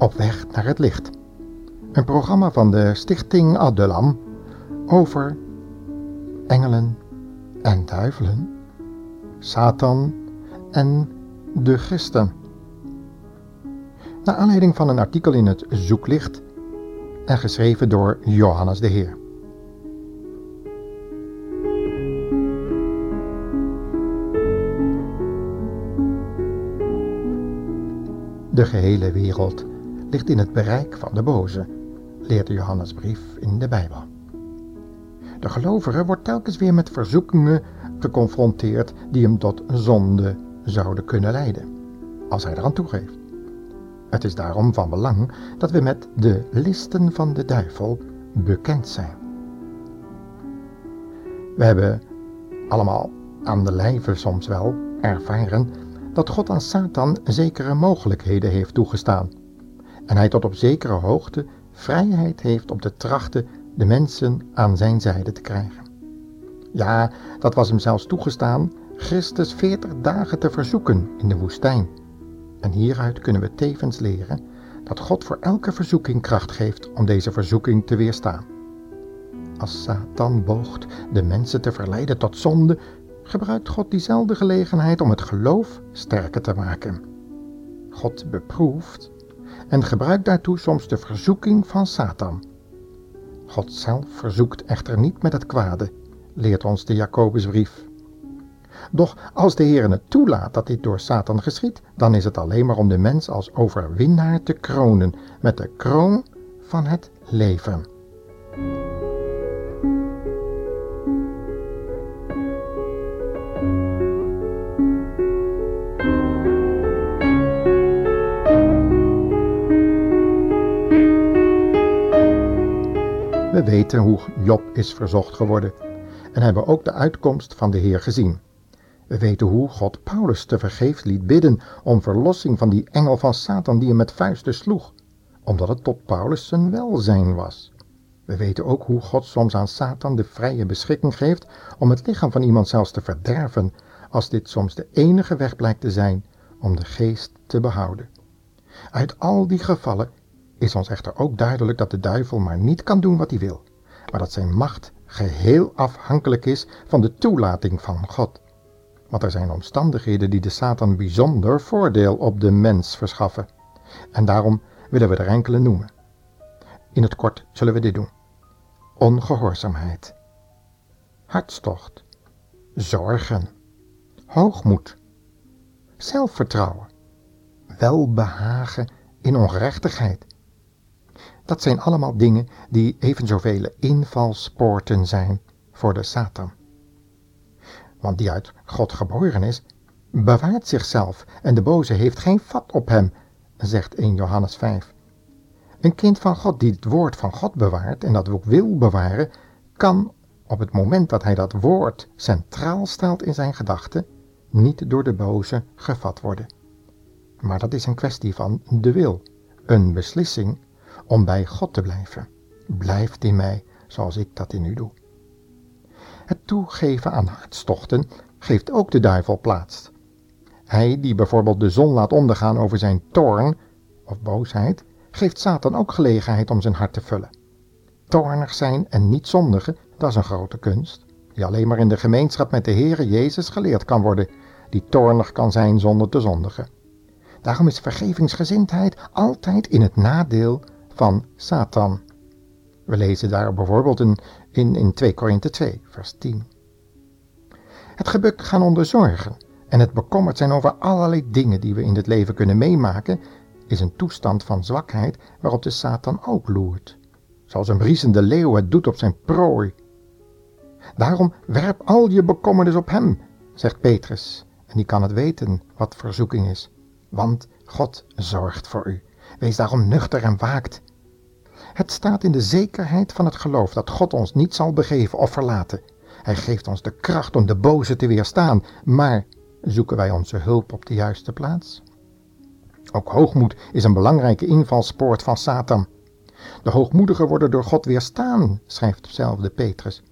Op weg naar het licht. Een programma van de Stichting Adulam over engelen en duivelen, Satan en de christen. Naar aanleiding van een artikel in het Zoeklicht en geschreven door Johannes de Heer. De gehele wereld ligt in het bereik van de boze, leert de Johannesbrief in de Bijbel. De gelovige wordt telkens weer met verzoekingen geconfronteerd die hem tot zonde zouden kunnen leiden, als hij eraan toegeeft. Het is daarom van belang dat we met de listen van de duivel bekend zijn. We hebben allemaal aan de lijve soms wel ervaren dat God aan Satan zekere mogelijkheden heeft toegestaan en hij tot op zekere hoogte vrijheid heeft om te trachten de mensen aan zijn zijde te krijgen. Ja, dat was hem zelfs toegestaan Christus veertig dagen te verzoeken in de woestijn. En hieruit kunnen we tevens leren dat God voor elke verzoeking kracht geeft om deze verzoeking te weerstaan. Als Satan boogt de mensen te verleiden tot zonde, gebruikt God diezelfde gelegenheid om het geloof sterker te maken. God beproeft en gebruikt daartoe soms de verzoeking van Satan. God zelf verzoekt echter niet met het kwade, leert ons de Jacobusbrief. Doch als de Heer het toelaat dat dit door Satan geschiet, dan is het alleen maar om de mens als overwinnaar te kronen met de kroon van het leven. We weten hoe Job is verzocht geworden en hebben ook de uitkomst van de Heer gezien. We weten hoe God Paulus te vergeefs liet bidden om verlossing van die engel van Satan die hem met vuisten sloeg, omdat het tot Paulus zijn welzijn was. We weten ook hoe God soms aan Satan de vrije beschikking geeft om het lichaam van iemand zelfs te verderven, als dit soms de enige weg blijkt te zijn om de geest te behouden. Uit al die gevallen is ons echter ook duidelijk dat de duivel maar niet kan doen wat hij wil, maar dat zijn macht geheel afhankelijk is van de toelating van God. Want er zijn omstandigheden die de Satan bijzonder voordeel op de mens verschaffen. En daarom willen we er enkele noemen. In het kort zullen we dit doen. Ongehoorzaamheid, hartstocht, zorgen, hoogmoed, zelfvertrouwen, welbehagen in ongerechtigheid, dat zijn allemaal dingen die even zoveel invalspoorten zijn voor de Satan. Want die uit God geboren is, bewaart zichzelf en de boze heeft geen vat op hem, zegt 1 Johannes 5. Een kind van God die het woord van God bewaart en dat ook wil bewaren, kan op het moment dat hij dat woord centraal stelt in zijn gedachten, niet door de boze gevat worden. Maar dat is een kwestie van de wil, een beslissing om bij God te blijven. Blijft in mij zoals ik dat in u doe. Het toegeven aan hartstochten geeft ook de duivel plaats. Hij die bijvoorbeeld de zon laat ondergaan over zijn toorn of boosheid, geeft Satan ook gelegenheid om zijn hart te vullen. Toornig zijn en niet zondigen, dat is een grote kunst, die alleen maar in de gemeenschap met de Heere Jezus geleerd kan worden, die toornig kan zijn zonder te zondigen. Daarom is vergevingsgezindheid altijd in het nadeel van Satan. We lezen daar bijvoorbeeld in, in, in 2 Korinthe 2, vers 10. Het gebukt gaan onder zorgen en het bekommerd zijn over allerlei dingen die we in het leven kunnen meemaken, is een toestand van zwakheid waarop de Satan ook loert. Zoals een briesende leeuw het doet op zijn prooi. Daarom werp al je bekommernis op hem, zegt Petrus, en die kan het weten wat verzoeking is, want God zorgt voor u. Wees daarom nuchter en waakt. Het staat in de zekerheid van het geloof dat God ons niet zal begeven of verlaten. Hij geeft ons de kracht om de boze te weerstaan, maar zoeken wij onze hulp op de juiste plaats? Ook hoogmoed is een belangrijke invalspoort van Satan. De hoogmoedigen worden door God weerstaan, schrijft zelfde Petrus.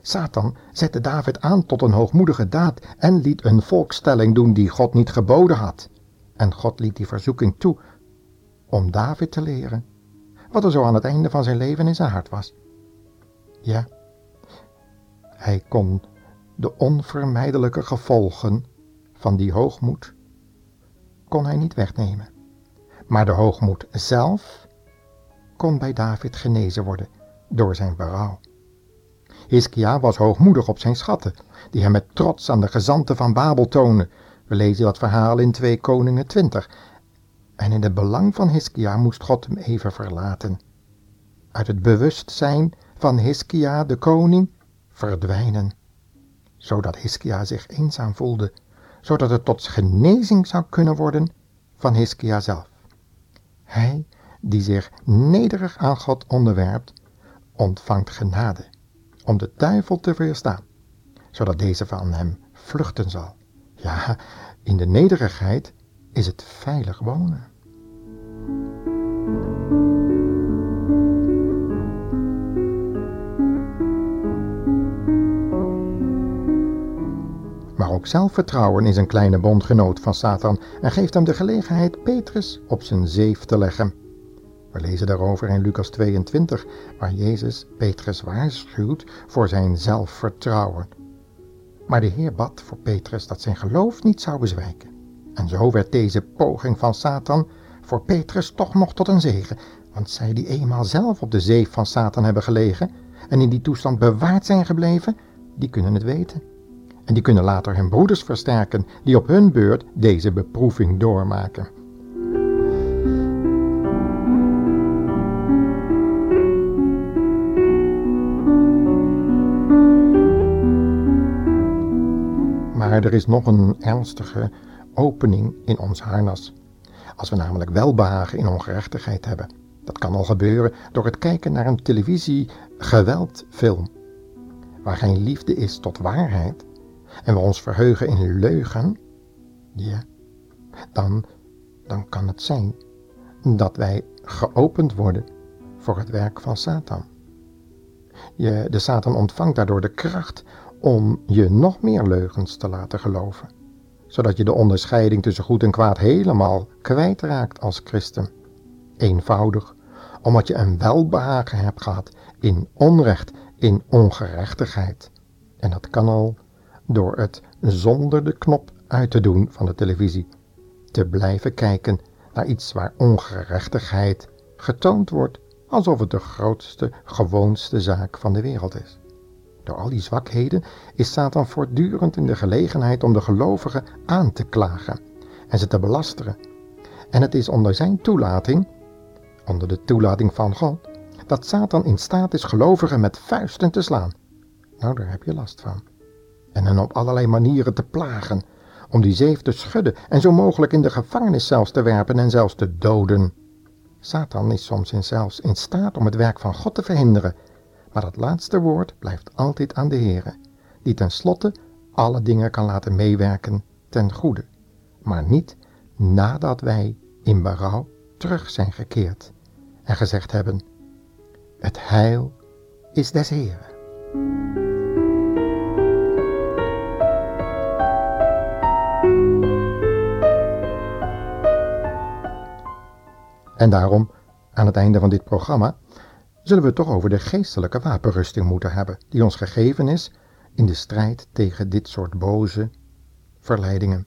Satan zette David aan tot een hoogmoedige daad en liet een volkstelling doen die God niet geboden had. En God liet die verzoeking toe om David te leren wat er zo aan het einde van zijn leven in zijn hart was. Ja, hij kon de onvermijdelijke gevolgen van die hoogmoed kon hij niet wegnemen. Maar de hoogmoed zelf kon bij David genezen worden door zijn berouw. Hiskia was hoogmoedig op zijn schatten, die hij met trots aan de gezanten van Babel toonde. We lezen dat verhaal in 2 Koningen 20. En in het belang van Hiskia moest God hem even verlaten. Uit het bewustzijn van Hiskia de koning verdwijnen, zodat Hiskia zich eenzaam voelde, zodat het tot genezing zou kunnen worden van Hiskia zelf. Hij die zich nederig aan God onderwerpt, ontvangt genade om de duivel te weerstaan, zodat deze van hem vluchten zal. Ja, in de nederigheid is het veilig wonen. Maar ook zelfvertrouwen is een kleine bondgenoot van Satan en geeft hem de gelegenheid Petrus op zijn zeef te leggen. We lezen daarover in Lucas 22, waar Jezus Petrus waarschuwt voor zijn zelfvertrouwen. Maar de Heer bad voor Petrus dat zijn geloof niet zou bezwijken. En zo werd deze poging van Satan voor Petrus toch nog tot een zegen, want zij die eenmaal zelf op de zeef van Satan hebben gelegen en in die toestand bewaard zijn gebleven, die kunnen het weten. En die kunnen later hun broeders versterken, die op hun beurt deze beproeving doormaken. Maar er is nog een ernstige opening in ons harnas. Als we namelijk welbehagen in ongerechtigheid hebben. Dat kan al gebeuren door het kijken naar een televisie-geweldfilm. Waar geen liefde is tot waarheid en we ons verheugen in leugen. Ja, dan, dan kan het zijn dat wij geopend worden voor het werk van Satan. De Satan ontvangt daardoor de kracht om je nog meer leugens te laten geloven, zodat je de onderscheiding tussen goed en kwaad helemaal kwijtraakt als christen. Eenvoudig, omdat je een welbehagen hebt gehad in onrecht, in ongerechtigheid. En dat kan al door het zonder de knop uit te doen van de televisie, te blijven kijken naar iets waar ongerechtigheid getoond wordt alsof het de grootste, gewoonste zaak van de wereld is. Door al die zwakheden is Satan voortdurend in de gelegenheid om de gelovigen aan te klagen en ze te belasteren. En het is onder zijn toelating, onder de toelating van God, dat Satan in staat is gelovigen met vuisten te slaan. Nou, daar heb je last van. En hen op allerlei manieren te plagen, om die zeef te schudden en zo mogelijk in de gevangenis zelfs te werpen en zelfs te doden. Satan is soms in zelfs in staat om het werk van God te verhinderen maar het laatste woord blijft altijd aan de Heere, die tenslotte alle dingen kan laten meewerken ten goede, maar niet nadat wij in berouw terug zijn gekeerd en gezegd hebben, het heil is des Heeren. En daarom, aan het einde van dit programma, zullen we het toch over de geestelijke wapenrusting moeten hebben, die ons gegeven is in de strijd tegen dit soort boze verleidingen.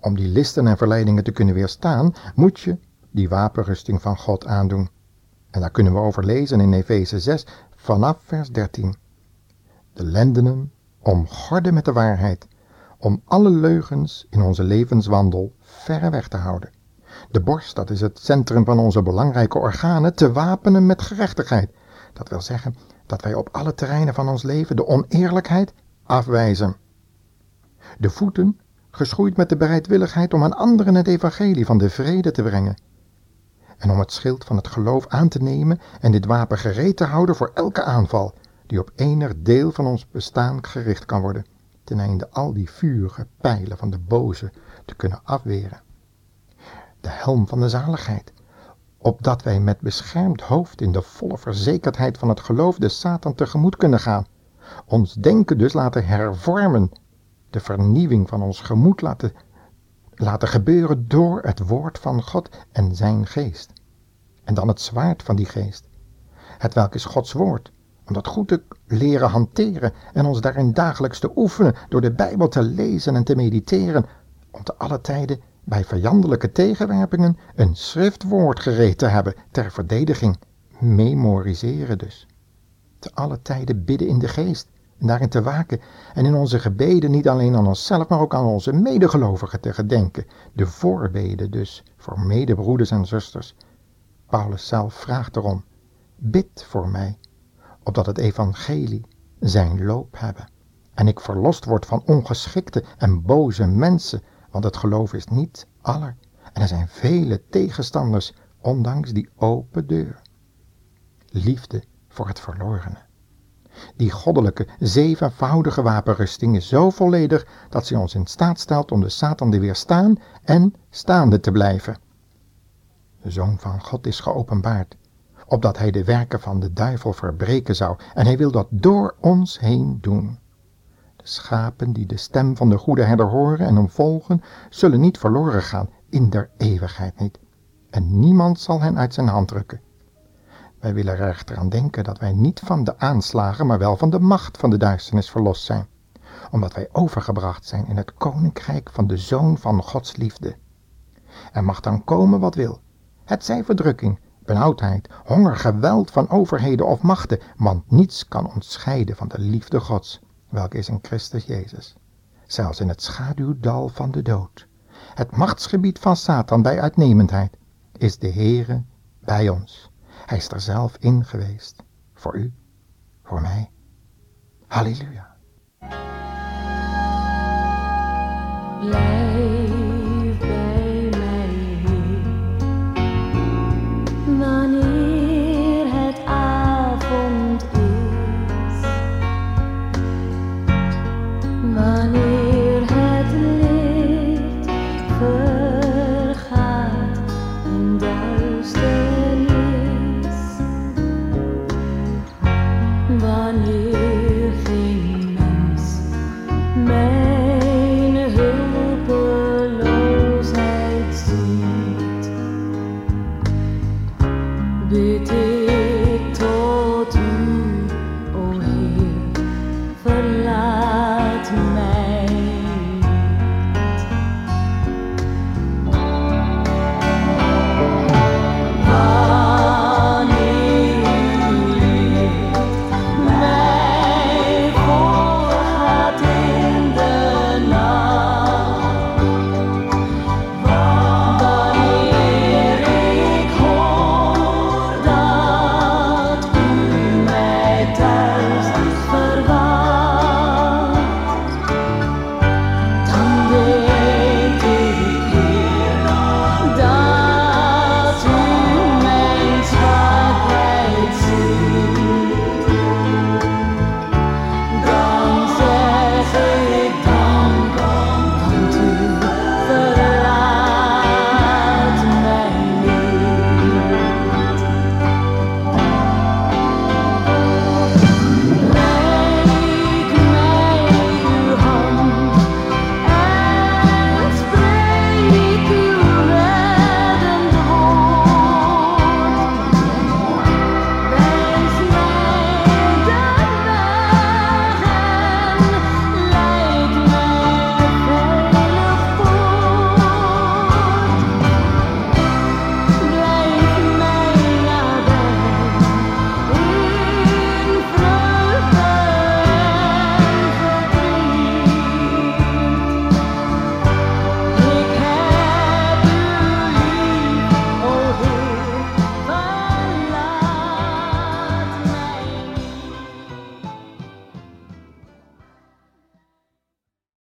Om die listen en verleidingen te kunnen weerstaan, moet je die wapenrusting van God aandoen. En daar kunnen we over lezen in Efeze 6 vanaf vers 13. De lendenen omgorden met de waarheid, om alle leugens in onze levenswandel verre weg te houden de borst, dat is het centrum van onze belangrijke organen, te wapenen met gerechtigheid. Dat wil zeggen dat wij op alle terreinen van ons leven de oneerlijkheid afwijzen. De voeten, geschoeid met de bereidwilligheid om aan anderen het evangelie van de vrede te brengen. En om het schild van het geloof aan te nemen en dit wapen gereed te houden voor elke aanval die op enig deel van ons bestaan gericht kan worden, ten einde al die vurige pijlen van de boze te kunnen afweren de helm van de zaligheid, opdat wij met beschermd hoofd in de volle verzekerdheid van het geloof de Satan tegemoet kunnen gaan, ons denken dus laten hervormen, de vernieuwing van ons gemoed laten laten gebeuren door het woord van God en zijn geest. En dan het zwaard van die geest. Het welk is Gods woord, om dat goed te leren hanteren en ons daarin dagelijks te oefenen door de Bijbel te lezen en te mediteren, om te alle tijden bij vijandelijke tegenwerpingen een schriftwoord gereed te hebben ter verdediging. Memoriseren dus. Te alle tijden bidden in de geest en daarin te waken en in onze gebeden niet alleen aan onszelf, maar ook aan onze medegelovigen te gedenken. De voorbeden dus voor medebroeders en zusters. Paulus zelf vraagt erom, bid voor mij, opdat het evangelie zijn loop hebben en ik verlost word van ongeschikte en boze mensen, want het geloof is niet aller en er zijn vele tegenstanders, ondanks die open deur. Liefde voor het verlorene. Die goddelijke, zevenvoudige wapenrusting is zo volledig dat ze ons in staat stelt om de Satan te weerstaan en staande te blijven. De Zoon van God is geopenbaard, opdat hij de werken van de duivel verbreken zou, en hij wil dat door ons heen doen. Schapen die de stem van de goede herder horen en hem volgen, zullen niet verloren gaan, in der eeuwigheid niet, en niemand zal hen uit zijn hand drukken. Wij willen er echter aan denken dat wij niet van de aanslagen, maar wel van de macht van de duisternis verlost zijn, omdat wij overgebracht zijn in het koninkrijk van de Zoon van Gods liefde. Er mag dan komen wat wil, het zij verdrukking, benauwdheid, honger, geweld van overheden of machten, want niets kan ons scheiden van de liefde Gods, welke is in Christus Jezus. Zelfs in het schaduwdal van de dood, het machtsgebied van Satan bij uitnemendheid, is de Heere bij ons. Hij is er zelf in geweest. Voor u, voor mij. Halleluja. money.